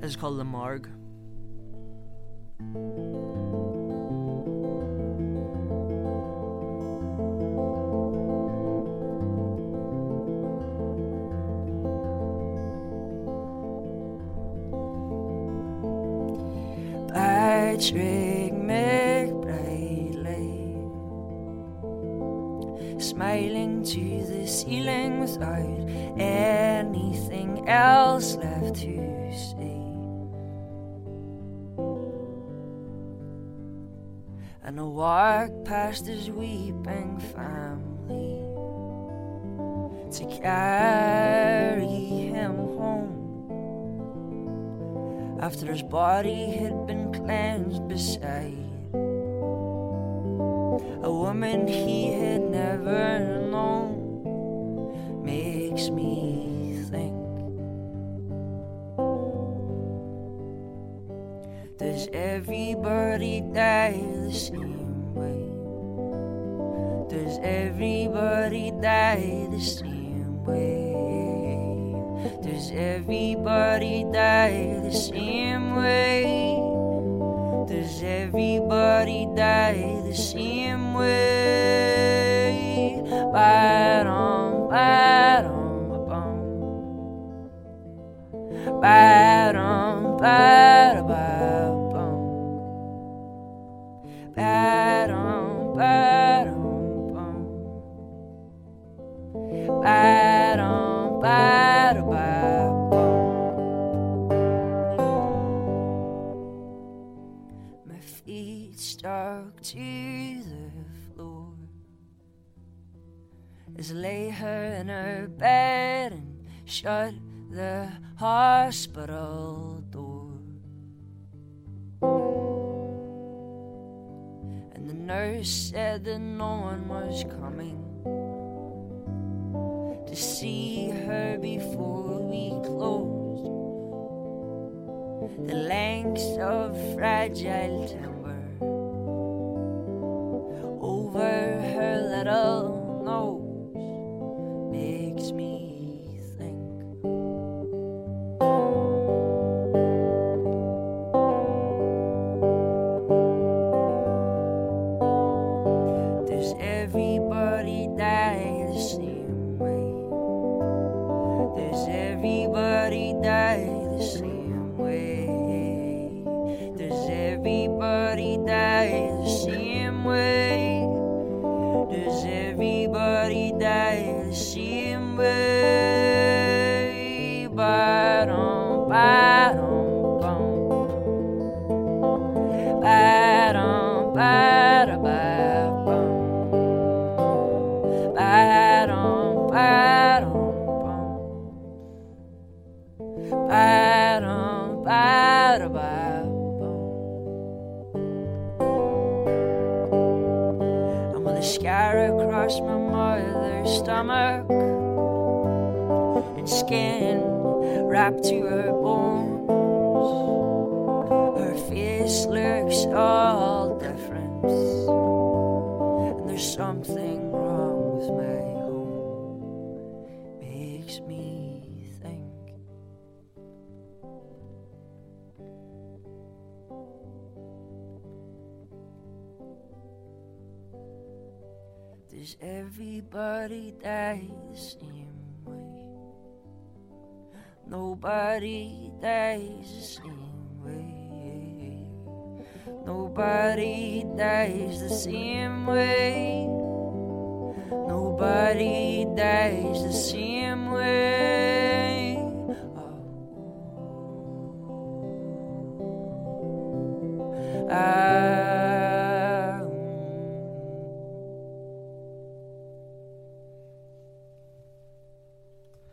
It's called La Morgue. Patrick McBride smiling to the ceiling without anything else left to say. And I walk past his weeping family to carry him home. After his body had been cleansed beside a woman he had never known makes me everybody die the same way does everybody die the same way does everybody die the same way? Does everybody die the same way? Ba-dum, ba-dum. Ba-dum, ba-da-ba-bum. Stuck to the floor as I lay her in her bed and shut the hospital door. And the nurse said that no one was coming to see her before we closed. The lengths of fragile timber everybody die the same way? Does everybody die the same way? Does everybody die a scar across my mother's stomach and skin wrapped to her bones, her face looks all different. And there's something wrong with my Does everybody die the same way? Nobody dies the same way. Nobody dies the same way. Nobody dies the same